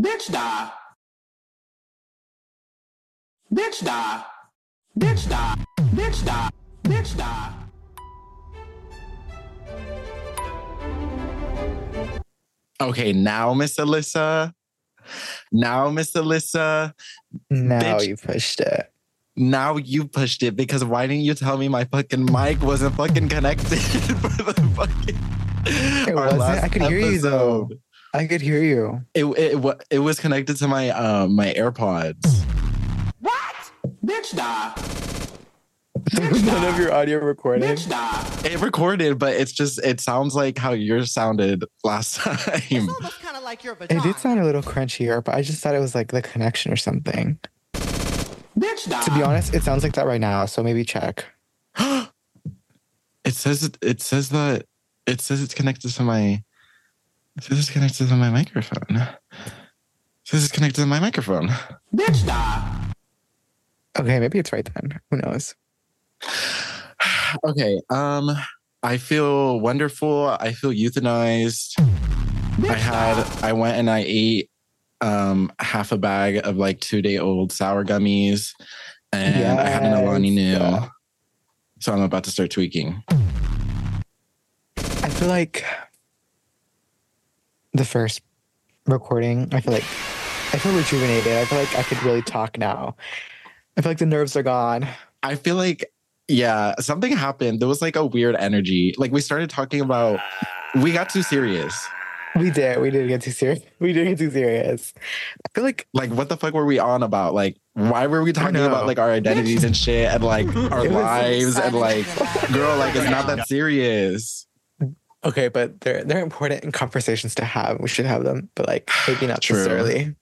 Bitch die. Bitch die. Bitch die. Bitch die. Bitch die. Okay, now Miss Alyssa. Now Miss Alyssa. Now Bitch. you pushed it. Now you pushed it because why didn't you tell me my fucking mic wasn't fucking connected for the fucking It our wasn't? last I could hear you, though. Episode? I could hear you. It, it wa- it was connected to my um my AirPods. What? Bitch die. None of your audio recorded. Bitch die. It recorded, but it's just it sounds like how yours sounded last time. It's almost kind of like your vagina. It did sound a little crunchier, but I just thought it was like the connection or something. Bitch die. To be honest, it sounds like that right now. So maybe check. It says it, it says that it says it's connected to my it is connected to my microphone. This is connected to my microphone. Bitch die. Okay, maybe it's right then. Who knows? Okay. Um I feel wonderful. I feel euthanized. Bitch I had. I went and I ate um half a bag of like two day old sour gummies and I had an Alani Yes. Nu. So I'm about to start tweaking. I feel like the first recording, I feel like I feel rejuvenated. I feel like I could really talk now. I feel like the nerves are gone. I feel like yeah, something happened. There was like a weird energy. Like we started talking about we got too serious. We did. We did get too serious. We did get too serious. I feel like Like what the fuck were we on about? Like why were we talking about like our identities and shit and like our It was lives and like girl like it's not that serious. Okay, but they're they're important in conversations to have. We should have them, but like maybe not True. early.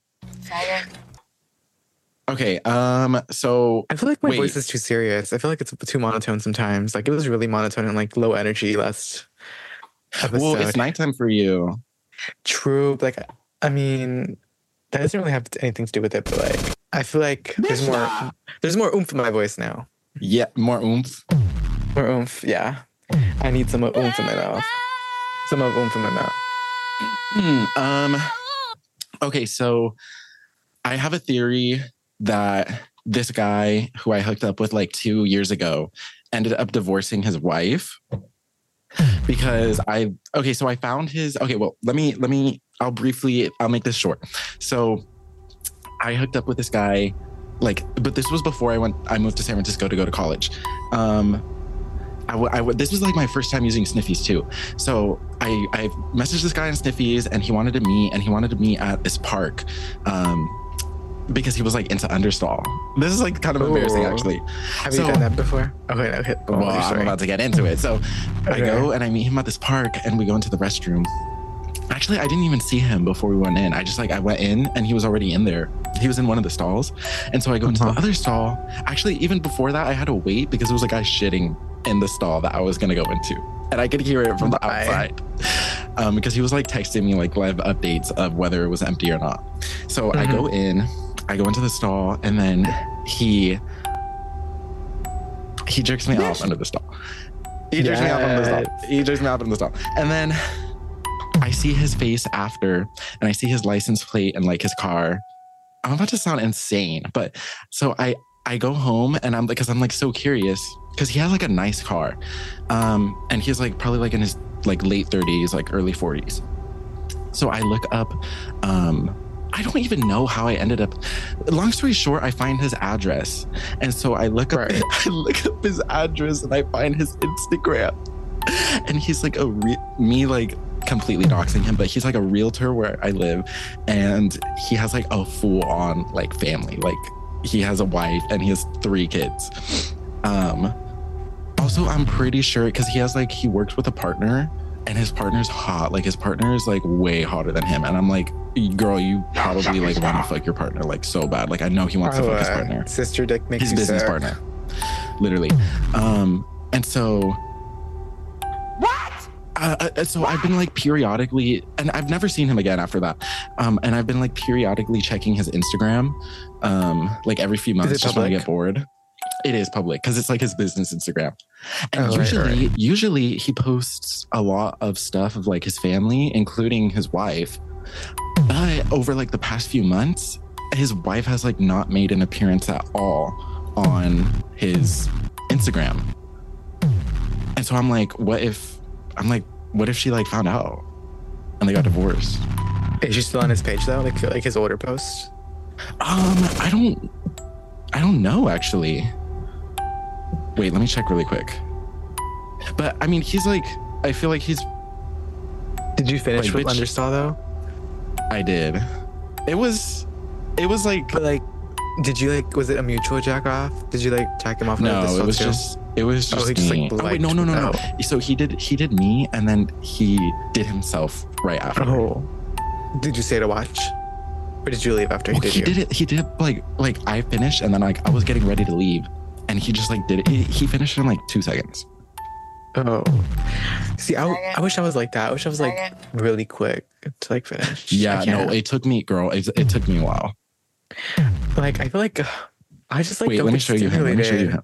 Okay, um so I feel like my Wait. voice is too serious. I feel like it's too monotone sometimes. Like it was really monotone and like low energy last episode. well it's nighttime for you. True, like I mean, that doesn't really have anything to do with it. But like, I feel like there's more there's more oomph in my voice now. Yeah, more oomph. More oomph, yeah. I need some more oomph in my mouth. Some of them from my mouth. Hmm, um okay, so I have a theory that this guy who I hooked up with like two years ago ended up divorcing his wife because I okay, so I found his okay, well, let me let me I'll briefly I'll make this short. So I hooked up with this guy like but this was before I went I moved to San Francisco to go to college. Um I w- I w- this was like my first time using Sniffies too. So I, I messaged this guy on Sniffies and he wanted to meet and he wanted to meet at this park um, because he was like into understall. This is like kind of embarrassing actually. Have So- you done that before? Okay, okay. On, Well, I'm sorry. about to get into it. So I go and I meet him at this park and we go into the restroom. Actually, I didn't even see him before we went in. I just like I went in and he was already in there. He was in one of the stalls. And so I go into Uh-huh. the other stall. Actually, even before that, I had to wait because it was a guy shitting in the stall that I was gonna go into. And I could hear it from the outside. Um, because he was like texting me like live updates of whether it was empty or not. So I Mhm. go in, I go into the stall, and then he he jerks me off under the stall. He jerks me off under the stall. He jerks me off under the stall. And then I see his face after, and I see his license plate and like his car. I'm about to sound insane, but so I I go home and I'm because I'm like so curious because he has like a nice car, um, and he's like probably like in his like late 30s, like early 40s. So I look up, um, I don't even know how I ended up. Long story short, I find his address, and so I look up Right. I look up his address and I find his Instagram, and he's like a re- me like completely doxing him, but he's like a realtor where I live, and he has like a full on like family, like he has a wife and he has three kids. Um, also, I'm pretty sure because he has like he works with a partner and his partner's hot. Like his partner is like way hotter than him, and I'm like, girl, you probably like want to fuck your partner like so bad. Like I know he wants to Oh, fuck his uh, partner Sister dick makes his you business sick. partner literally um and so What? uh, uh, so I've been like periodically, and I've never seen him again after that. Um, and I've been like periodically checking his Instagram, um, like every few months, it just when I get bored. It is public because it's like his business Instagram, and Oh, right, usually, usually he posts a lot of stuff of like his family, including his wife. But over like the past few months, his wife has like not made an appearance at all on his Instagram. And so I'm like, what if I'm like, what if she like found out and they got divorced? Is she still on his page though? Like like his older posts? Um, I don't I don't know actually. Wait, let me check really quick. But I mean, he's like I feel like he's Did you finish Wait, with which- Understall though? I did. It was it was like But like, did you like? Was it a mutual jack off? Did you like jack him off? no, it was too? just it was Oh, just he just, like, oh wait, no, no, no, no. oh. So he did he did me and then he did himself right after. Oh, did you stay to watch, or did you leave after Well, he did he you? did it. He did it like like I finished and then like I was getting ready to leave, and he just like did it. He, he finished in like two seconds. Oh, see, I, I wish I was like that. I wish I was like really quick to like finish. Yeah, no, it took me, girl. It, it took me a while. like I feel like uh, I just like Wait, don't let me show you him. Let me show you him.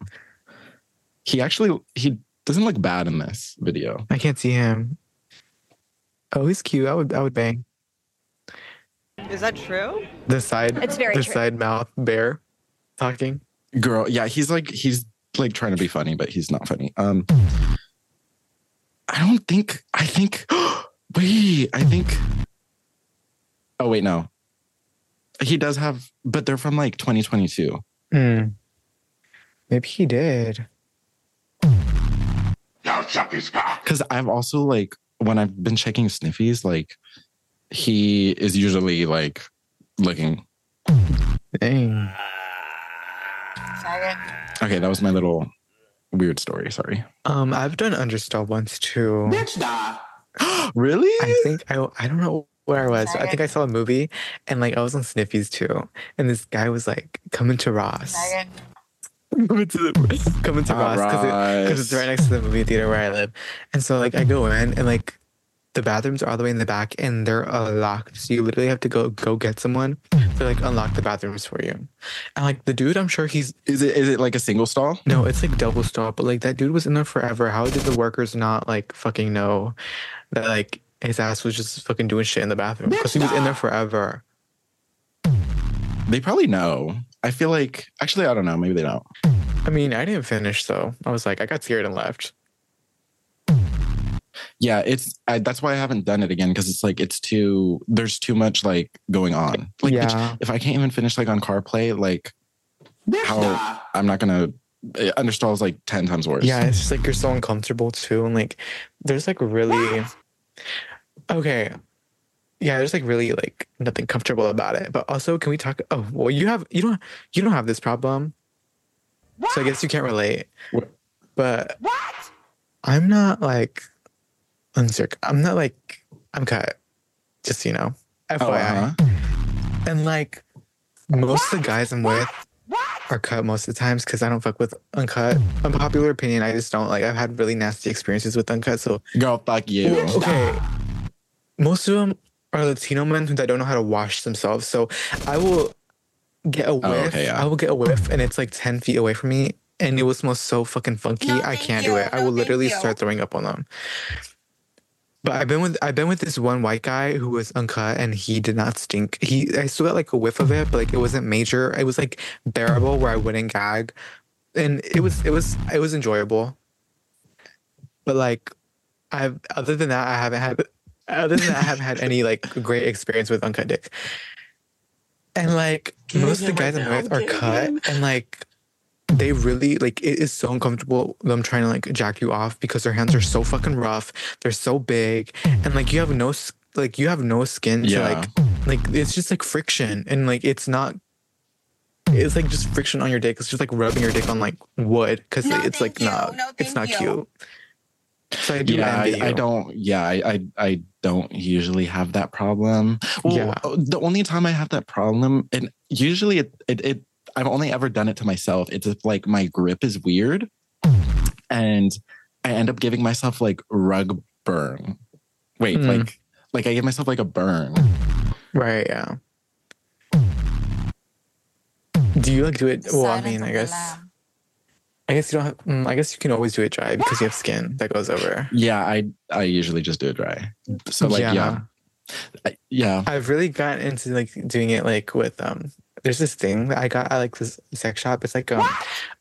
He actually he doesn't look bad in this video. I can't see him. Oh, he's cute. I would I would bang Is that true? the side. It's very the true. side mouth bear talking. Girl, yeah, he's like he's like trying to be funny, but he's not funny. Um, I don't think. I think. wait, I think. Oh wait, no. He does have, but they're from like 2022. Hmm. Maybe he did. Because I've also like when I've been checking sniffies, like he is usually like looking. Dang. Okay, that was my little weird story. Sorry. Um, I've done understall once too. Bitch die. really? I think I I don't know where I was. I think I saw a movie and like I was on Sniffies too. And this guy was like coming to Ross. coming to the, coming to Ah, Ross because it, 'cause it's right next to the movie theater where I live. And so like I go in and like the bathrooms are all the way in the back and they're uh, locked. So you literally have to go go get someone like unlock the bathrooms for you. And like the dude, I'm sure he's Is it is it like a single stall? no, it's like double stall, but like that dude was in there forever. How did the workers not like fucking know that like his ass was just fucking doing shit in the bathroom? Because he was in there forever. They probably know. I feel like actually I don't know. Maybe they don't. I mean, I didn't finish though. I was like, I got scared and left. Yeah, it's I, that's why I haven't done it again because it's like it's too there's too much like going on. Like bitch, yeah. if I can't even finish like on CarPlay, like How- I'm not gonna uh, understall is like ten times worse. Yeah, it's just like you're so uncomfortable too. And like there's like really okay. Yeah, there's like really like nothing comfortable about it. But also can we talk oh well you have you don't you don't have this problem. So I guess you can't relate. What? But What? I'm not like uncirc I'm not like I'm cut. Just so you know. Oh, FYI. uh-huh. And like most of the guys I'm with What? are cut most of the times because I don't fuck with uncut. Unpopular opinion, I just don't like. I've had really nasty experiences with uncut. So Girl, fuck you. Okay, most of them are Latino men who that don't know how to wash themselves. So I will get a whiff. Oh, okay, yeah. I will get a whiff, and it's like ten feet away from me, and it will smell so fucking funky. No, I can't do you. it. I will literally you. start throwing up on them. But I've been with I've been with this one white guy who was uncut and he did not stink. He I still got like a whiff of it, but like it wasn't major. It was like bearable where I wouldn't gag. And it was it was it was enjoyable. But like I've other than that I haven't had other than that I haven't had any like great experience with uncut dick. And like Get most of the guys right I'm with are cut and like they really like it is so uncomfortable them trying to like jack you off because their hands are so fucking rough they're so big and like you have no like you have no skin to Yeah. like like it's just like friction and like it's not it's like just friction on your dick it's just like rubbing your dick on like wood because No, it's like you. not No, it's not you. cute so i do yeah, I, I, don't. Yeah, I, I I don't usually have that problem. Well, Yeah. Uh, the only time I have that problem, and usually it, it it I've only ever done it to myself. It's if like my grip is weird, and I end up giving myself like rug burn. Wait, Hmm. like like I give myself like a burn. right yeah do you like do it well i mean i guess i guess you don't have mm, i guess you can always do it dry because you have skin that goes over Yeah, I I usually just do it dry. So like yeah, I- yeah. I've really gotten into like doing it like with um. There's this thing that I got at like this sex shop. It's like um,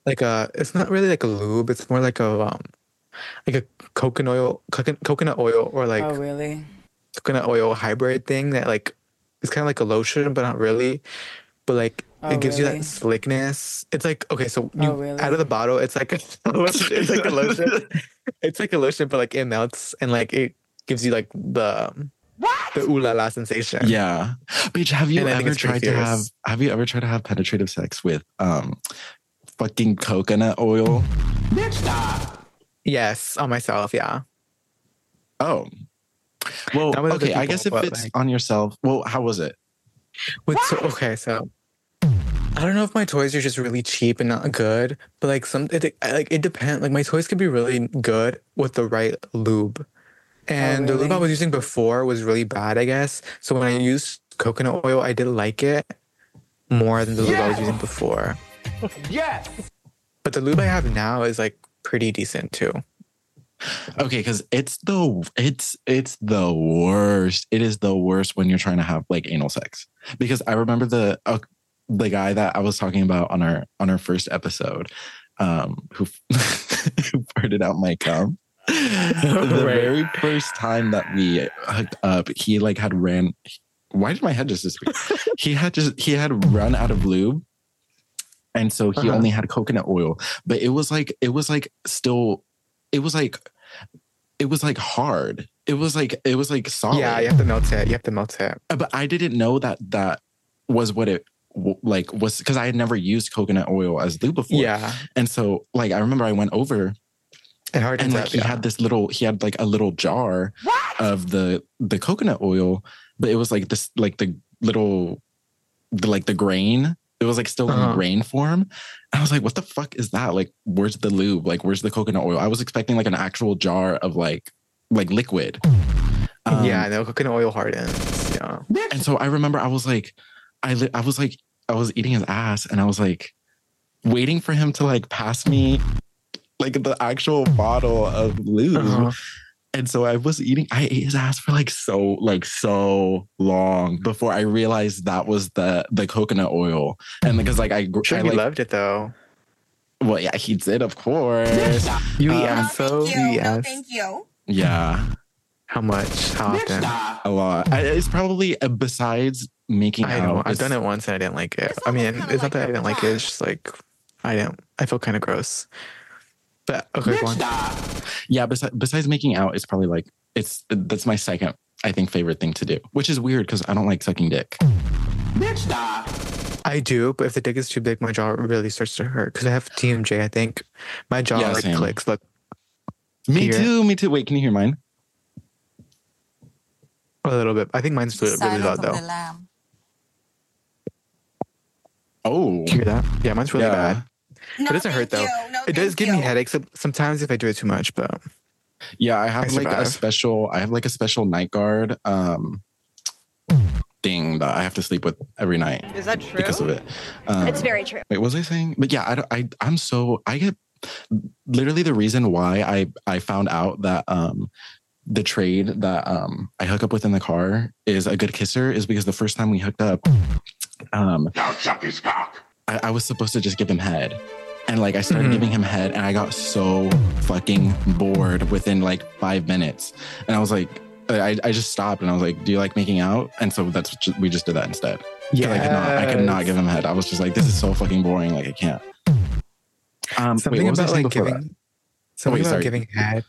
like a. It's not really like a lube. It's more like a um, like a coconut oil, coconut coconut oil, or like oh, really? coconut oil hybrid thing that like it's kind of like a lotion, but not really. But like Oh, it gives you that slickness. It's like okay, so you Oh, really? out of the bottle, it's like a lotion. It's like a lotion. it's like a lotion, but like it melts and like it gives you like the the ooh la la sensation. Yeah. Bitch, have you And ever tried to have have you ever tried to have penetrative sex with um fucking coconut oil? Bitch, stop. Yes, on myself. Yeah. Oh. Well, Not with other okay, I guess if it's like- on yourself, well, how was it? With so okay, so I don't know if my toys are just really cheap and not good, but like some it, like it depends. Like my toys could be really good with the right lube, and the lube I was using before was really bad, I guess. So when I used coconut oil, I did like it more than the lube I was using before. Yes. But the lube I have now is like pretty decent too. Okay, because it's the it's it's the worst. It is the worst when you're trying to have like anal sex. Because I remember the uh, the guy that I was talking about on our on our first episode, um, who who farted out my cum. The Right. very first time that we hooked up, he like had ran. Why did my head just disappear? he had just he had run out of lube, and so he Uh-huh. only had coconut oil. But it was like it was like still, it was like it was like hard. It was like it was like solid. Yeah, you have to melt it. You have to melt it. Uh, but I didn't know that that was what it like was because I had never used coconut oil as lube before. Yeah, and so like I remember I went over it hardens and like up. he yeah. had this little he had like a little jar of the the coconut oil but it was like this like the little the like the grain it was like still in Uh-huh. grain form and i was like what the fuck is that like where's the lube like where's the coconut oil i was expecting like an actual jar of like like liquid Um, yeah, no coconut oil hardens. Yeah. and so i remember i was like i li- i was like i was eating his ass and i was like waiting for him to like pass me like the actual bottle of lube Uh-huh. and so I was eating, I ate his ass for like so, like so long before I realized that was the the coconut oil. And because like I, Sure, I he like, loved it though. well, yeah, he did, of course. You eat Um, ass though. You eat ass. you. Yeah, How much? How often? a lot. I, it's probably uh, besides making I know. out. I've done it once and I didn't like it. I mean, it's not that I didn't like it. It's just like I don't. I feel kind of gross. But okay, go on. stop. Yeah, besides, besides making out, it's probably like it's that's my second, I think, favorite thing to do. Which is weird because I don't like sucking dick. Bitch, stop. I do, but if the dick is too big, my jaw really starts to hurt because I have TMJ. I think my jaw Yeah, like same. clicks. Look, Me Here. too. Me too. Wait, can you hear mine? a little bit. I think mine's really, really loud though. lamb. Oh, Hear that? Yeah, mine's really Yeah. bad. It doesn't hurt though. It does give me headaches sometimes if I do it too much, but Yeah, I have I like a special. I have like a special night guard um thing that I have to sleep with every night Is that true? because of it. Um, It's very true. Wait, what was I saying? But yeah, I, don't- I I'm so I get literally the reason why I I found out that um the trade that um I hook up with in the car is a good kisser is because the first time we hooked up um Now suck his cock. I, I was supposed to just give him head. And like I started Mhm. giving him head and I got so fucking bored within like five minutes. And I was like, I, I just stopped and I was like, do you like making out? And so that's what ju- we just did that instead. 'Cause I could not I could not give him head. I was just like, this is so fucking boring. Like I can't. Um something wait, what was I about saying like before giving that? something wait, about sorry. giving head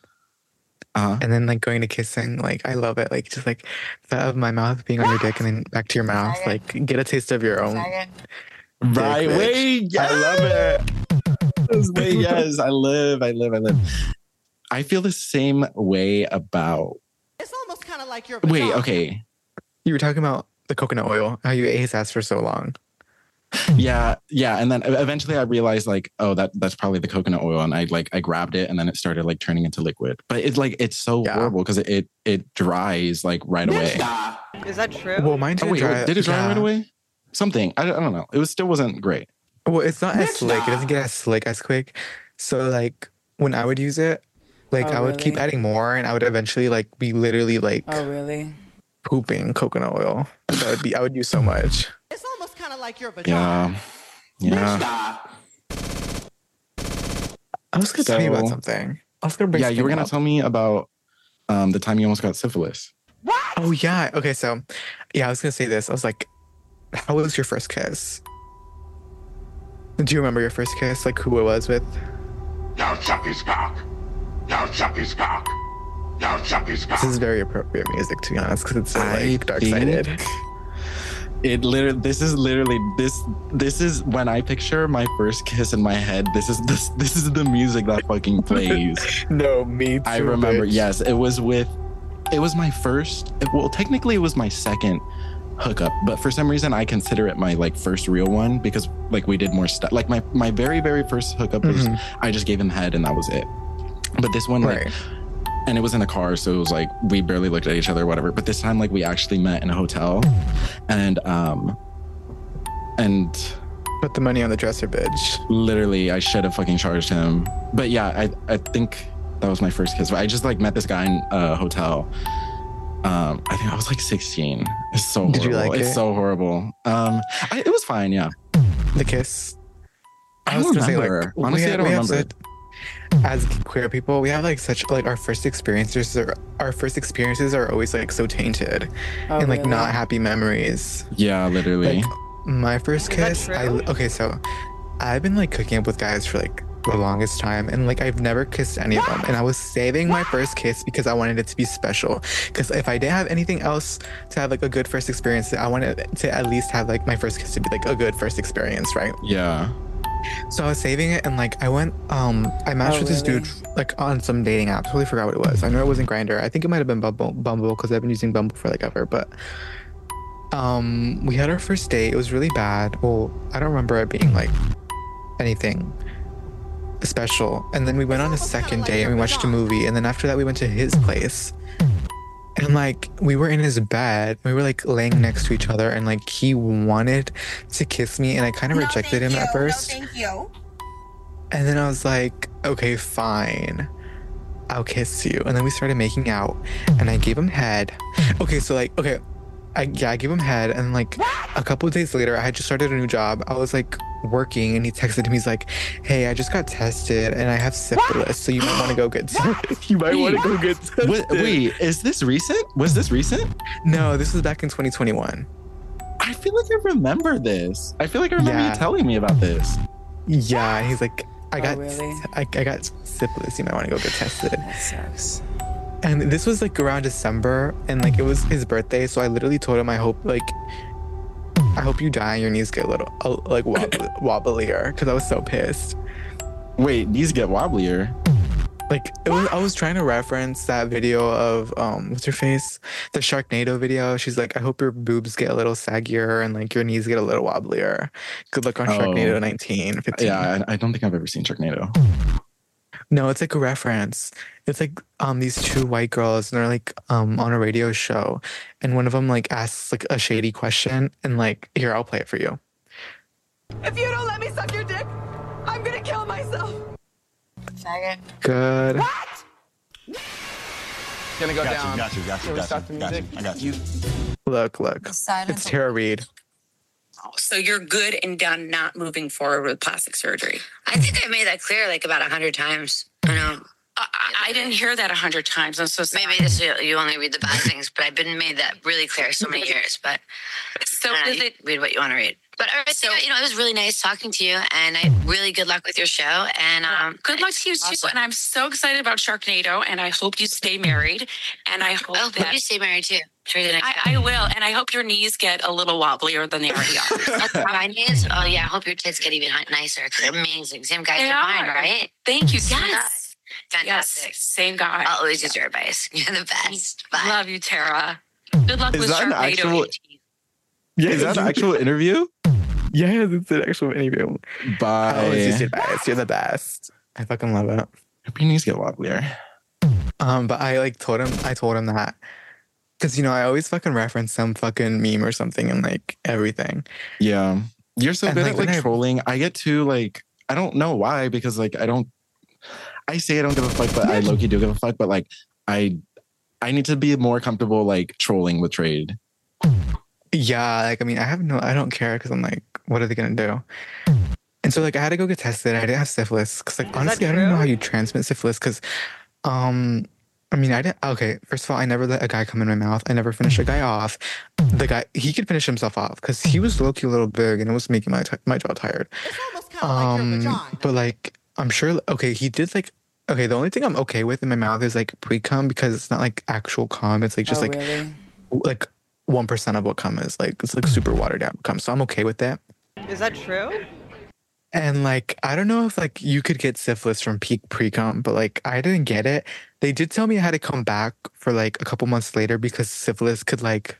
Uh-huh. and then like going to kissing. Like I love it. Like just like that of my mouth being on your dick and then back to your mouth. Like get a taste of your own. Right. bitch. Wait. I love it. Yes, wait, yes. I live. I live. I live. I feel the same way about It's almost kind of like your wait, okay. You were talking about the coconut oil. How you ate his ass for so long. yeah yeah and then eventually i realized like oh that that's probably the coconut oil and i like i grabbed it and then it started like turning into liquid but it's like it's so Yeah. horrible because it, it it dries like right away. Is that true? Well, mine oh did wait dry. did it dry yeah. right away something I, I don't know it was still wasn't great Well, it's not as Bitch, slick. It doesn't get as slick as quick. So like when I would use it, like Oh, I would keep adding more, and I would eventually like be literally like Oh, really? pooping coconut oil. That would be I would use so much. It's almost kind of like your vagina. Yeah. Yeah. I was gonna tell you about something. I was gonna bring Yeah, you were gonna up. tell me about um the time you almost got syphilis. What? Oh yeah. Okay, so yeah, I was gonna say this. I was like, how was your first kiss? Do you remember your first kiss? Like who it was with? Now suck his cock. Now suck his cock. Now suck his cock. This is very appropriate music to be honest, because it's so like dark sided. It literally this is literally this this is when I picture my first kiss in my head. This is this this is the music that fucking plays. No, me too. I remember, bitch. yes, it was with it was my first well, technically it was my second hookup, but for some reason I consider it my like first real one because like we did more stuff. Like my my very very first hookup was Mhm. I just gave him head and that was it. But this one like Right. and it was in a car so it was like we barely looked at each other or whatever but this time like we actually met in a hotel and um and Put the money on the dresser, bitch. literally i should have fucking charged him but yeah i i think that was my first kiss But i just like met this guy in a hotel um i think i was like 16 it's so horrible Did you like it's it? so horrible um I, it was fine yeah The kiss. I was don't remember. we Honestly, I don't we remember. such- as queer people, we have like such like our first experiences are our first experiences are always like so tainted Oh, and like really? not happy memories. yeah literally Like my first kiss, I okay, so I've been like cooking up with guys for like the longest time and like I've never kissed any of them. And I was saving my first kiss because I wanted it to be special. Because if I didn't have anything else to have like a good first experience I wanted to at least have like my first kiss to be like a good first experience right? Yeah. So I was saving it and like I went um I matched Oh, with this really? dude like on some dating app totally forgot what it was. I know it wasn't Grindr I think it might have been Bumble Bumble because I've been using Bumble for like ever but um we had our first date. It was really bad. Well I don't remember it being like anything special. And then we went on a second date and we watched a movie. And then after that we went to his place. And like we were in his bed. We were like laying next to each other. And like he wanted to kiss me. And I kind of rejected him at first. thank you. and then I was like, okay, fine. I'll kiss you. And then we started making out. And I gave him head. Okay, so like, okay, I yeah, I gave him head. And like a couple of days later I had just started a new job. I was like working and he texted me, he's like, Hey, I just got tested and I have syphilis, so you might want to go get tested. you might want to go get tested. What, wait is this recent was this recent No, this was back in 2021. i feel like i remember this i feel like i remember Yeah. you telling me about this Yeah, he's like, I Oh, got really? I, I got syphilis, you might want to go get tested. That sucks. And this was like around December, and like it was his birthday, so I literally told him, I hope like, I hope you die and your knees get a little uh, like wobbly, wobblier, because I was so pissed. wait knees get wobblier Like it was, I was trying to reference that video of um, what's her face, the Sharknado video. She's like, I hope your boobs get a little saggier and like your knees get a little wobblier. Good luck on Oh. Sharknado 19. 15. yeah I, I don't think i've ever seen sharknado No, it's like a reference. It's like um these two white girls and they're like um on a radio show and one of them like asks like a shady question and like here I'll play it for you. If you don't let me suck your dick, I'm gonna kill myself. Faggot. Good. What? Gonna go Got down. you, got you, got you, Can we got stop you, the got you. music? I got you. Look, look. Silence. It's Tara Reid. So you're good and done not moving forward with plastic surgery. I think I made that clear like about a hundred times. I know. I, I- I didn't hear that a hundred times. I'm so sorry. Maybe this you only read the bad things, but I've been made that really clear so many years. But So I know, is it? read what you want to read. But I was, you know, it was really nice talking to you, and I really good luck with your show. And um, Good luck to you too. And I'm so excited about Sharknado. And I hope you stay married. And I hope I hope that you stay married too. Sure, the next I, I will. And I hope your knees get a little wobblier than they already are. My knees. Oh yeah, I hope your tits get even nicer. They're amazing. Same guy They you're fine, right? Thank you. Same Yes. guy. Fantastic. Yes. Same guy. I'll always use your advice. You're the best. Bye. Love you, Tara. Good luck Is with that an Sharknado actual- 18. Yeah, is that an actual interview Yes, it's an actual interview. Bye. I always use your advice. You're the best. I fucking love it. hope your knees get wobblier Um, but I like told him I told him that. Cause you know, I always fucking reference some fucking meme or something and like everything. Yeah. You're so And, good like, at when like I- trolling. I get too like I don't know why because like I don't I say I don't give a fuck, but I low key do give a fuck, but like I I need to be more comfortable like trolling with trade. Yeah, like I mean, I have no, I don't care because I'm like, what are they gonna do? And so like, I had to go get tested. I didn't have syphilis because like that honestly, I don't know how you transmit syphilis because, um, I mean, I didn't. Okay, first of all, I never let a guy come in my mouth. I never finished a guy off. The guy he could finish himself off because he was low key a little big and it was making my t- my jaw tired. It's almost kind of like Um, but like I'm sure. Okay, he did like. Okay, the only thing I'm okay with in my mouth is like pre cum because it's not like actual cum. It's like just oh, like really? like one percent of what cum is. Like it's like super watered down cum. So I'm okay with that. Is that true? And like I don't know if like you could get syphilis from peak pre cum, but like I didn't get it. They did tell me I had to come back for like a couple months later because syphilis could like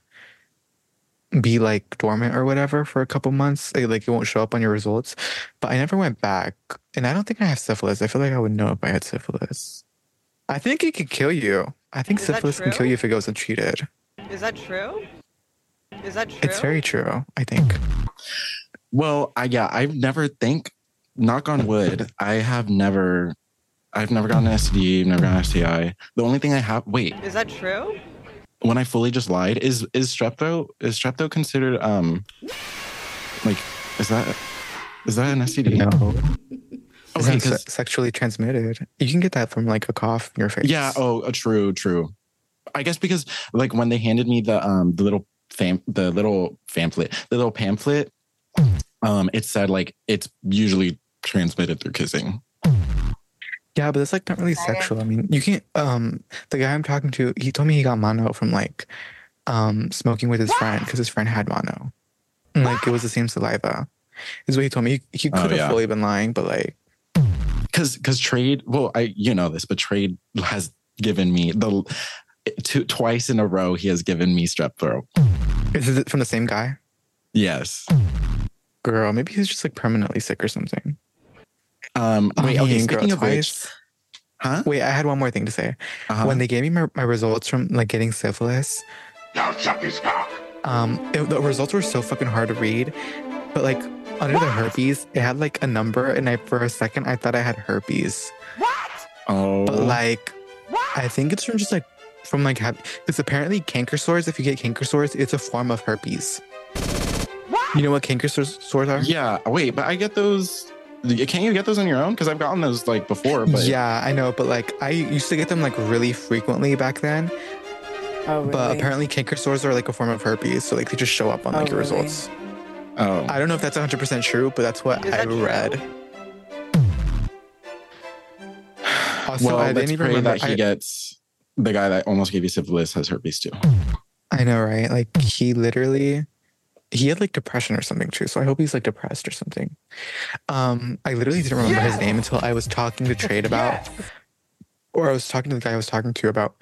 be like dormant or whatever for a couple months. Like like, it won't show up on your results. But I never went back. And I don't think I have syphilis. I feel like I would know if I had syphilis. I think it could kill you. I think Is syphilis can kill you if it goes untreated. Is that true? Is that true? It's very true, I think. Well, I yeah, I've never think knock on wood, I have never I've never gotten an STD, never gotten an STI. The only thing I have wait, Is that true? When I fully just lied, is is strep throat is strep throat considered um like is that is that an STD? No. Okay, It's 'cause- se- sexually transmitted. You can get that from like a cough in your face. Yeah. Oh, uh, true, true. I guess because like when they handed me the um the little fam the little pamphlet the little pamphlet, um it said like it's usually transmitted through kissing. Yeah, but it's like not really sexual. I mean, you can't. Um, the guy I'm talking to, he told me he got mono from like, um, smoking with his friend because his friend had mono, and like it was the same saliva. Is what he told me. He, he Oh, could have yeah. fully been lying, but like, Because because trade well I you know this but trade has given me the two twice in a row he has given me strep throat. is it from the same guy? Yes. Girl, maybe he's just like permanently sick or something. Um. I Wait. Okay. Speaking girl, of which, huh? Wait, I had one more thing to say. Uh-huh. When they gave me my, my results from like getting syphilis, Now suck his cock. um, it- the results were so fucking hard to read, but like under the herpes, it had like a number, and I for a second I thought I had herpes, What? oh. but like What? I think it's from just like from like have it's apparently canker sores. If you get canker sores, it's a form of herpes. what? You know what canker sores, sores are? yeah. Wait. But I get those. Can't you get those on your own? Because I've gotten those like before. But Yeah, I know, but like I used to get them like really frequently back then. Oh, really? But apparently canker sores are like a form of herpes, so like they just show up on Oh, like your really? results. Oh. I don't know if that's 100% true, but that's what Is I that true? read. Also, well, I let's didn't even pray remember. that he I, gets the guy that almost gave you syphilis has herpes too. I know, right? Like he literally, he had like depression or something too. So I hope he's like depressed or something. Um, I literally didn't remember his name until I was talking to Trade about, Yes. or I was talking to the guy I was talking to about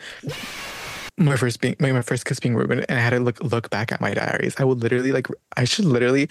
my first being my, my first kiss being Ruben, and I had to look look back at my diaries. I would literally like I should literally,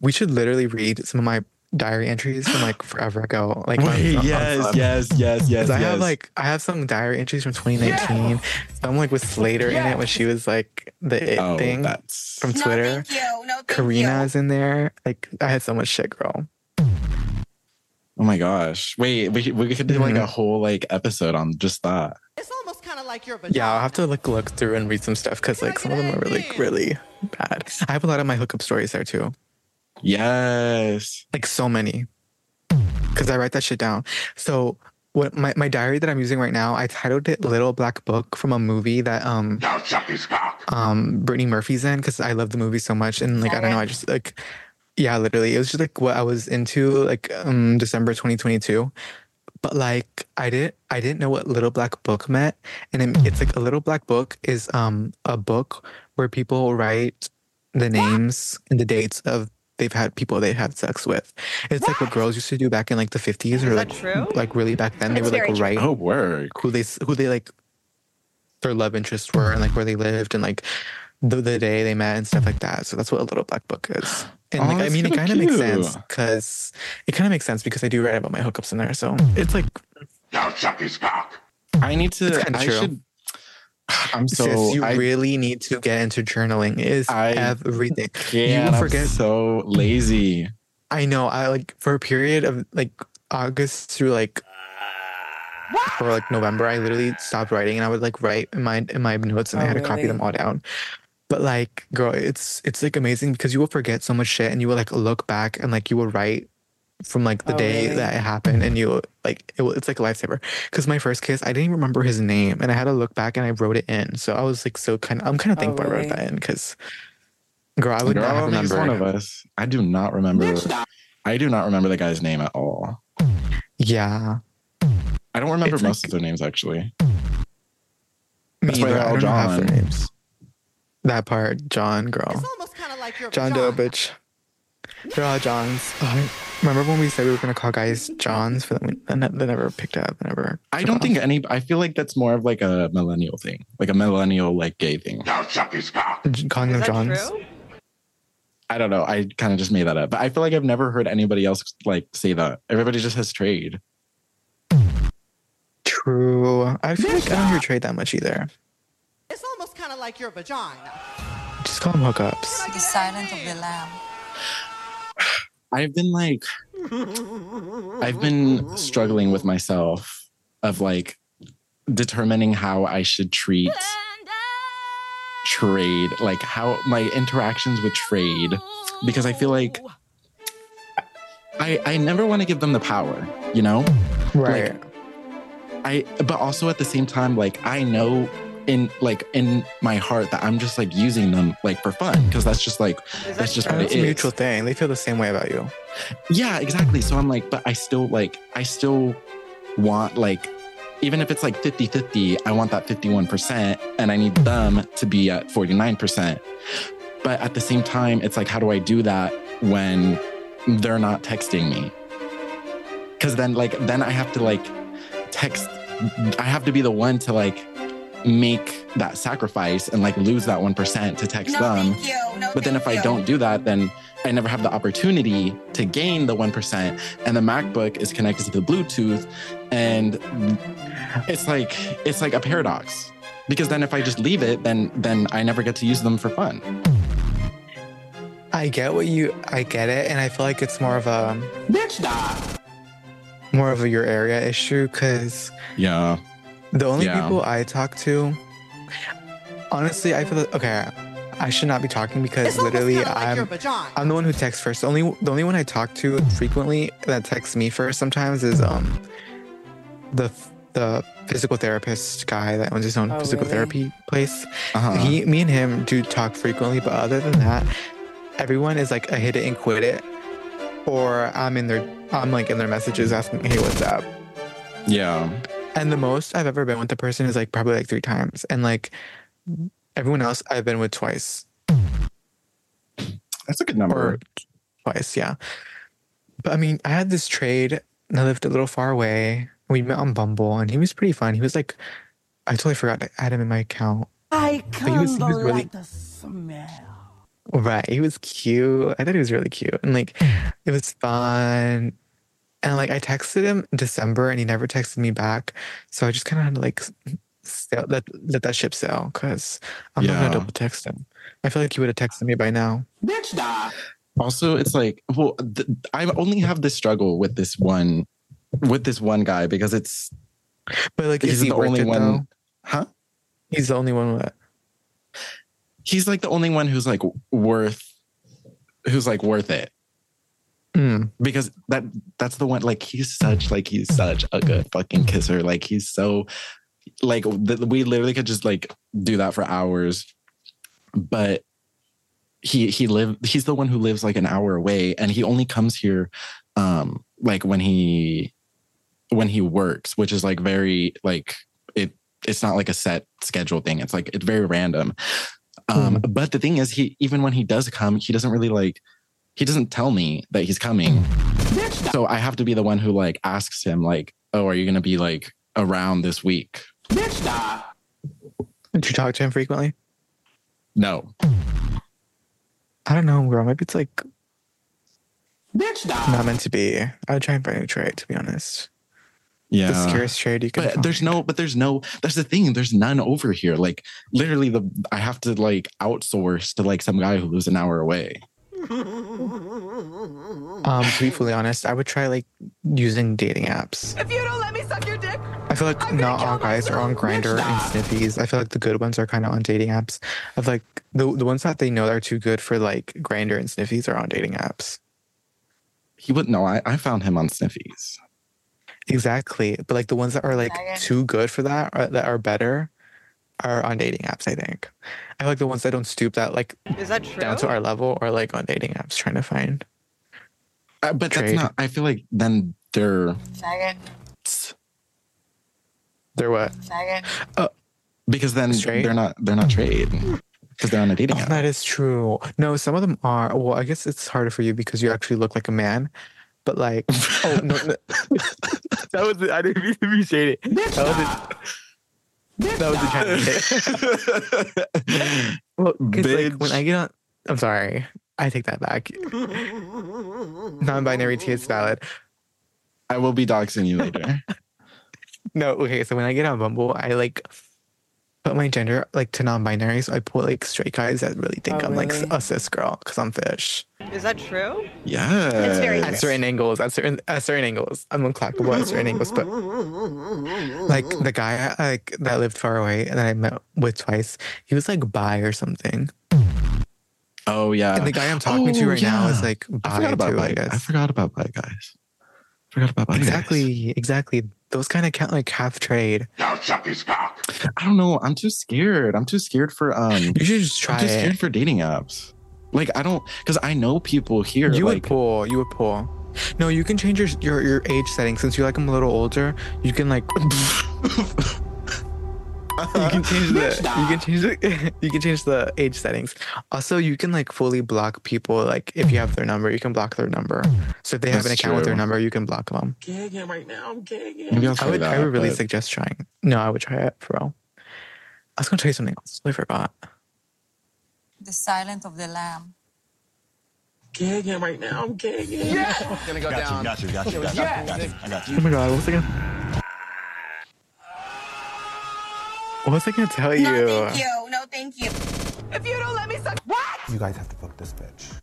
we should literally read some of my diary entries from like forever ago. Like on- Wait, on- on yes, Club. yes, yes, yes, 'Cause I have like I have some diary entries from 2019. Some like with Slater in it when she was like the it oh, thing that's from Twitter. you. No, thank Karina is in there. Like I had so much shit, girl. oh my gosh. Wait, we we could do like Mhm. a whole like episode on just that. It's almost kind of like your vagina. Yeah, I'll have to like look through and read some stuff because like some of them are really really bad. I have a lot of my hookup stories there too. Yes. Like so many. Because I write that shit down. So what my, my diary that I'm using right now, I titled it Little Black Book from a movie that um Now suck his cock. um Brittany Murphy's in because I love the movie so much and like I don't know I just like yeah literally it was just like what I was into like um December 2022 but like I didn't I didn't know what little black book meant and it, it's like a little black book is um a book where people write the names and the dates of they've had people they've had sex with it's like what girls used to do back in like the 50s or that like true? like really back then they It's would like very true. write Oh, word. who they who they like their love interests were and like where they lived and like the, the day they met and stuff like that. So that's what a little black book is. And Oh, like I mean, it kinda makes sense because it kind of makes sense because I do write about my hookups in there. So it's like Now suck his cock. I need to. It's I true. should. I'm so. sis, you I really need to get into journaling. Is I everything. can't. will I'm forget- so lazy. I know. I like for a period of like August through like for like November, I literally stopped writing and I would like write in my in my notes and I Oh, had to copy them all down. But like, girl, it's it's like amazing because you will forget so much shit and you will like look back and like you will write from like the Oh, day really? that it happened and you like it, will- it's like a lifesaver. Because my first kiss, I didn't even remember his name and I had to look back and I wrote it in. So I was like so kind of I'm kind of Oh, thankful I wrote that in because girl, I would not have Girl, he's one of us. I do not remember. I do not remember the guy's name at all. Yeah. I don't remember It's most like- of their names actually. That's why they're all don't know half their John. names. That part, John, girl. It's almost kind of like your John Doe, bitch. They're all Johns. Oh, remember when we said we were gonna call guys Johns, but then we, they never picked up. They never. I don't off. think any. I feel like that's more of like a millennial thing, like a millennial like gay thing. Now suck his cock. Calling Is them Johns. true? I don't know. I kind of just made that up, but I feel like I've never heard anybody else like say that. Everybody just has trade. True. I feel like I don't hear trade that much either. It's almost kind of like your vagina. Just call them hookups. The silence of the lamb. I've been like, I've been struggling with myself of like determining how I should treat trade, like how my interactions with trade, because I feel like I I never want to give them the power, you know? Right. I but also at the same time, like I know in like in my heart that I'm just like using them like for fun because that's just like Is that that's just true? what it's it a mutual thing. They feel the same way about you. Yeah, exactly. So I'm like, but I still like, I still want like, even if it's like 50 50, I want that 51% and I need them to be at 49%. But at the same time, it's like, how do I do that when they're not texting me? Cause then, like, then I have to like text, I have to be the one to like make that sacrifice and like lose that 1% to text them. you. No, But then if I don't do that, then I never have the opportunity to gain the 1%. And the MacBook is connected to the Bluetooth. And it's like it's like a paradox. Because then if I just leave it, then then I never get to use them for fun. I get what you. I get it, and I feel like it's more of a Bitch, die. more of a your area issue because Yeah. The only Yeah. people I talk to, honestly, I feel that okay. I should not be talking because It's literally kind of like your I'm vagina. I'm the one who texts first. The only the only one I talk to frequently that texts me first sometimes is um the the physical therapist guy that owns his own Oh, physical really? therapy place. Uh-huh. He me and him do talk frequently, but other than that, everyone is like a hit it and quit it. Or I'm in their I'm like in their messages asking, hey, what's up? yeah. And the most I've ever been with the person is like probably like three times. And like everyone else I've been with twice That's a good number. or twice, yeah. But I mean, I had this trade and I lived a little far away. We met on Bumble and he was pretty fun. He was like, I totally forgot to add him in my account. I he was- he was really- the smell. Right. He was cute. I thought he was really cute. And like it was fun. And like I texted him in December and he never texted me back. So I just kind of had to like sail, let, let that ship sail because I'm not gonna double text him. I feel like he would have texted me by now. Bitch, die. Also, it's like, well, th- I only have this struggle with this one, with this one guy because it's But like he's is he the only it one. though? Huh? He's the only one with He's like the only one who's like worth, who's like worth it. Mm. because that that's the one like he's such like he's such a good fucking kisser. Like he's so like we literally could just like do that for hours. But he he live he's the one who lives like an hour away and he only comes here um like when he when he works which is like very like it it's not like a set schedule thing. It's like it's very random. Um but the thing is he even when he does come he doesn't really like he doesn't tell me that he's coming so I have to be the one who like asks him like, "Oh, are you going to be like around this week?" Did you talk to him frequently? No. I don't know, girl. Maybe it's like not meant to be. I would try and find a trade, to be honest. Yeah. The scariest trade you can But find. there's no, but there's no, that's the thing. There's none over here. Like literally the, I have to like outsource to like some guy who lives an hour away. Um, to be fully honest, I would try like using dating apps. If you don't let me suck your dick, I feel like I'm not all guys are on. Grindr and Sniffies. I feel like the good ones are kind of on dating apps. I feel like the the ones that they know are too good for like Grindr and Sniffies are on dating apps. He would no. I, I found him on Sniffies. Exactly, but like the ones that are like too good for that, or that are better, are on dating apps. I think. I feel like the ones that don't stoop that like Is that true? down to our level or like on dating apps trying to find. Uh, but Trade. that's not. I feel like then they're Faggot. They're what? Faggot. because then Straight? they're not they're not trade because they're on a dating Oh, app. that is true. No, some of them are. Well, I guess it's harder for you because you actually look like a man. But like, oh no, no. that was I didn't mean to be shady. That was nah. That was a trying to. Well, because like when I get on, I'm sorry, I take that back. Non-binary T is valid. I will be doxing you later. No, okay. So when I get on Bumble, I like put my gender like to non-binary. So I put like straight guys that really think Oh, I'm like a cis girl because I'm fish. Is that true? Yeah. That's very At certain angles, at certain at certain angles, I'm unclockable at certain angles. But like the guy like that lived far away and that I met with twice, he was like bi or something. Oh yeah. And the guy I'm talking to Oh, right now is yeah. like I bi forgot about too. bi I I forgot about bi guys. Forgot about bi guys. Exactly, exactly. Those kind of count like half trade. Now suck his cock. I don't know. I'm too scared. I'm too scared for um. You should just try I'm too scared it. for dating apps. Like I don't because I know people here. You would pull. You would pull. No, you can change your your, your age setting since you're like I'm a little older. You can like you can change the you can change the you can change the age settings. Also, you can like fully block people. Like if you have their number, you can block their number. So if they have an That's account with their number, you can block them. Gagging right now. I'm gagging. Maybe I'll I would that. I would really but- suggest trying. No, I would try it for real. I was gonna tell you something else. I forgot. The silent of the lamb. Gagging right now. I'm gagging. Yeah. Gonna go down. Got you, got you, got you, got you, got you. I got you. Oh my god, what was I gonna? What was I gonna tell you? No, thank you. No, thank you. If you don't let me suck, what? You guys have to fuck this bitch.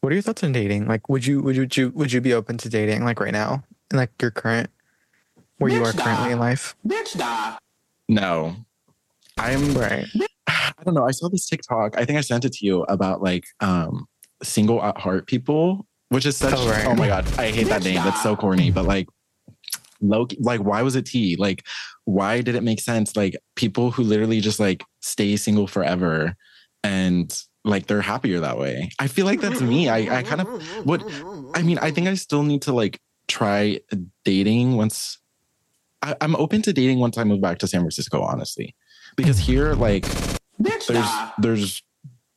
What are your thoughts on dating? Like, would you would you would you would you be open to dating like right now, in like your current, where you are Bitch, currently in life? Bitch, nah. No. I'm Right. I don't know. I saw this TikTok. I think I sent it to you about like um single at heart people, which is such Oh, right. oh my god, I hate that name. That's so corny. But like low like why was it T? Like why did it make sense? Like people who literally just like stay single forever and like they're happier that way. I feel like that's me. I, I kind of what I mean, I think I still need to like try dating once I, I'm open to dating once I move back to San Francisco, honestly. Because here, like there's there's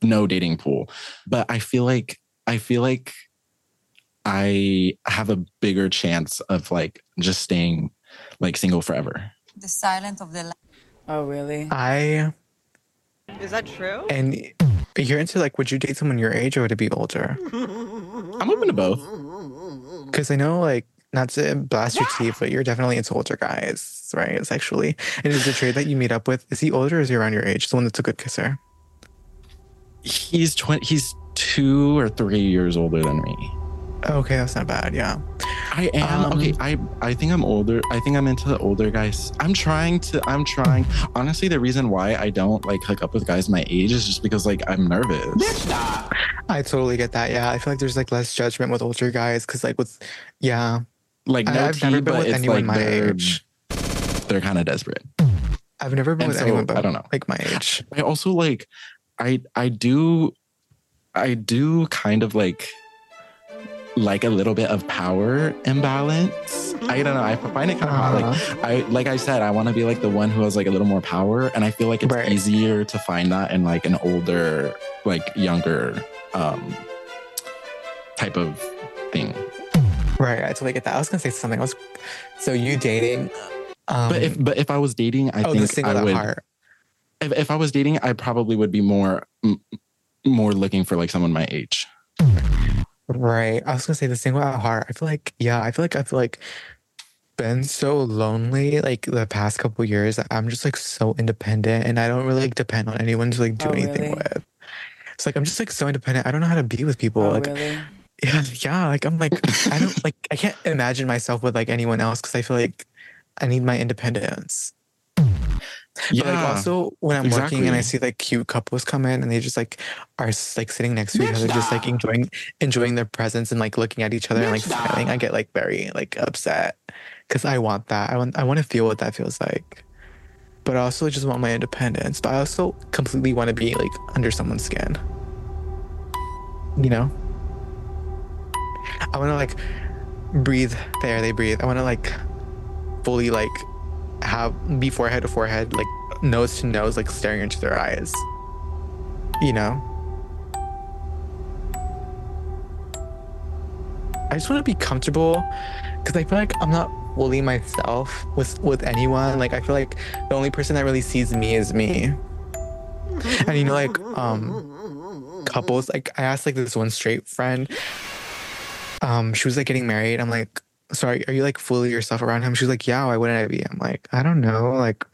no dating pool but i feel like i feel like i have a bigger chance of like just staying like single forever The silence of the lamb. Oh, really? I Is that true? and you're into like, would you date someone your age or would it be older? i'm open to both Because I know like not to blast your teeth, but you're definitely into older guys, right? Sexually. And is the trade that you meet up with is he older or is he around your age? The one that's a good kisser. he's 20 he's two or three years older than me Okay, that's not bad. Yeah. i am Um, okay i i think i'm older i think i'm into the older guys i'm trying to i'm trying honestly the reason why i don't like hook up with guys my age is just because like i'm nervous Bitch. I totally get that. Yeah, I feel like there's like less judgment with older guys because like with yeah, like no I've tea, never been but with anyone like my they're, age. they're kind of desperate I've never been And with so, anyone but I don't know. like my age. I also like I I do I do kind of like like a little bit of power imbalance. I don't know. I find it kind of hot. Like Uh-huh. I like I said, I want to be like the one who has like a little more power, and I feel like it's Right. easier to find that in like an older, like younger, um, type of thing. right, I totally get that. I was gonna say something else. So you dating? Um, But if but if I was dating, I oh, think single I would. heart. If, if I was dating, I probably would be more m- more looking for like someone my age. Right. I was gonna say the single at heart. I feel like yeah, I feel like I feel like been so lonely like the past couple years. I'm just like so independent and I don't really like depend on anyone to like do Oh, anything really? with. It's like I'm just like so independent. I don't know how to be with people. Oh, like really? yeah, yeah, like I'm like I don't like I can't imagine myself with like anyone else because I feel like I need my independence. Yeah. But like also when I'm working and I see like cute couples come in and they just like are like sitting next to each other, just like enjoying enjoying their presence and like looking at each other and like smiling, I get like very like upset because I want that. I want I want to feel what that feels like. But I also just want my independence. But I also completely want to be like under someone's skin. You know? I want to like breathe the air they breathe. I want to like fully like have be forehead to forehead, like nose to nose, like staring into their eyes. You know? I just want to be comfortable because I feel like I'm not fully myself with with anyone. Like I feel like the only person that really sees me is me. And you know, like um couples, like I asked like this one straight friend, um, she was like getting married. I'm like, sorry, are you like fully yourself around him? She's like, yeah, why wouldn't I be? I'm like, I don't know. Like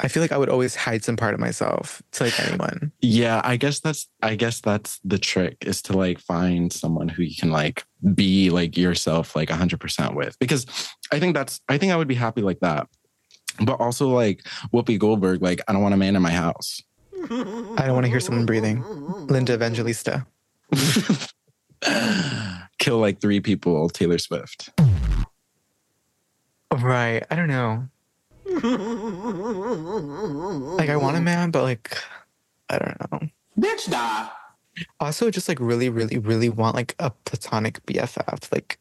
I feel like I would always hide some part of myself to like anyone. Yeah, I guess that's I guess that's the trick is to like find someone who you can like be like yourself like 100% with because I think that's I think I would be happy like that. But also like Whoopi Goldberg like I don't want a man in my house. I don't want to hear someone breathing. Linda Evangelista. Kill like 3 people Taylor Swift. Right. I don't know. Like I want a man, but like I don't know. Bitch die. Also, just like really, really, really want like a platonic BFF. Like,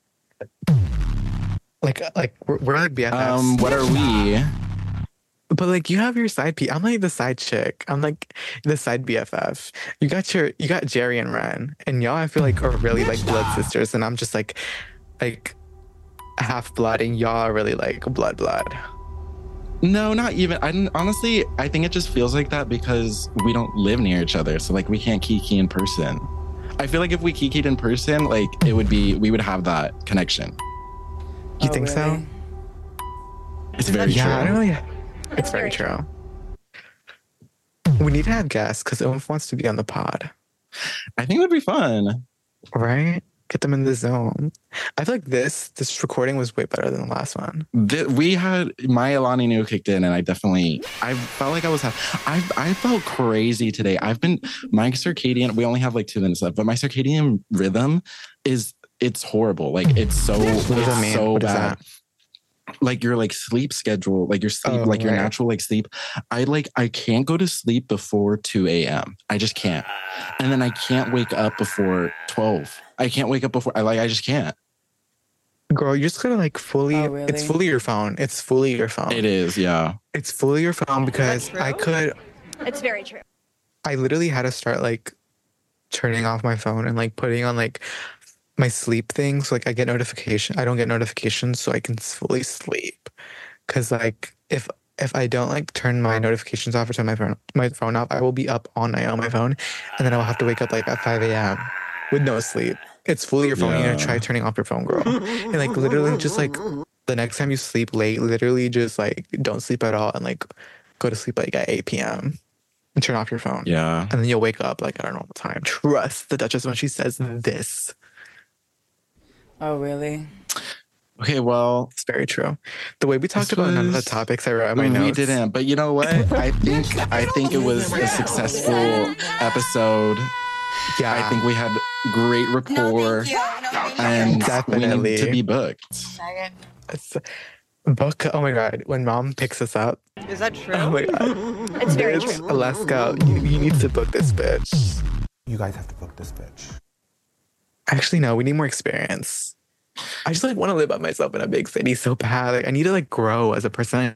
like, like we're, we're like BFFs. Um what are we? But like you have your side P. I'm like the side chick. I'm like the side BFF. You got your you got Jerry and Ren, and y'all I feel like are really like blood sisters, and I'm just like like half blood, and y'all are really like blood blood. No, not even. I honestly, I think it just feels like that because we don't live near each other. So like we can't kiki in person. I feel like if we kikied in person, like it would be we would have that connection. You oh, think so? It's very yeah, I true. don't really. It's very true. We need to have guests because Oomph wants to be on the pod, I think it would be fun. right? Get them in the zone. I feel like this this recording was way better than the last one. Th- we had my Alani Nu kicked in, and I definitely I felt like I was I I felt crazy today. I've been my circadian. We only have like two minutes left, but my circadian rhythm is it's horrible. Like it's so What does it's mean? so What is bad. Like your like sleep schedule, like your sleep, Oh, like your right. natural like sleep. I like I can't go to sleep before two a.m. I just can't, and then I can't wake up before twelve. I can't wake up before I like I just can't. Girl, you're just gonna like fully. Oh, It's fully your phone. It's fully your phone. It is, yeah. It's fully your phone because I could. It's very true. I literally had to start like turning off my phone and like putting on like my sleep things. Like I get notification. I don't get notifications, so I can fully sleep. Cause like if if I don't like turn my notifications off or turn my phone my phone off, I will be up all night on my phone, and then I will have to wake up like at five a.m. with no sleep. It's fully your phone. You Yeah. gotta try turning off your phone, girl. and like literally, just like the next time you sleep late, literally just like don't sleep at all and like go to sleep like at eight p.m. and turn off your phone. Yeah. And then you'll wake up like at a normal time. Trust the Duchess when she says this. Oh, really? Okay, well, It's very true. The way we talked This about none of the topics I wrote in my we didn't, but you know what? I think I think it was a successful episode. Yeah, I think we had great rapport, and we need to be booked. It's- book. Oh my god, when mom picks us up. Is that true? Oh my god, It's very bitch, true. let's. You, you need to book this bitch. You guys have to book this bitch actually no, we need more experience. I just like want to live by myself in a big city so bad. Like, I need to like grow as a person.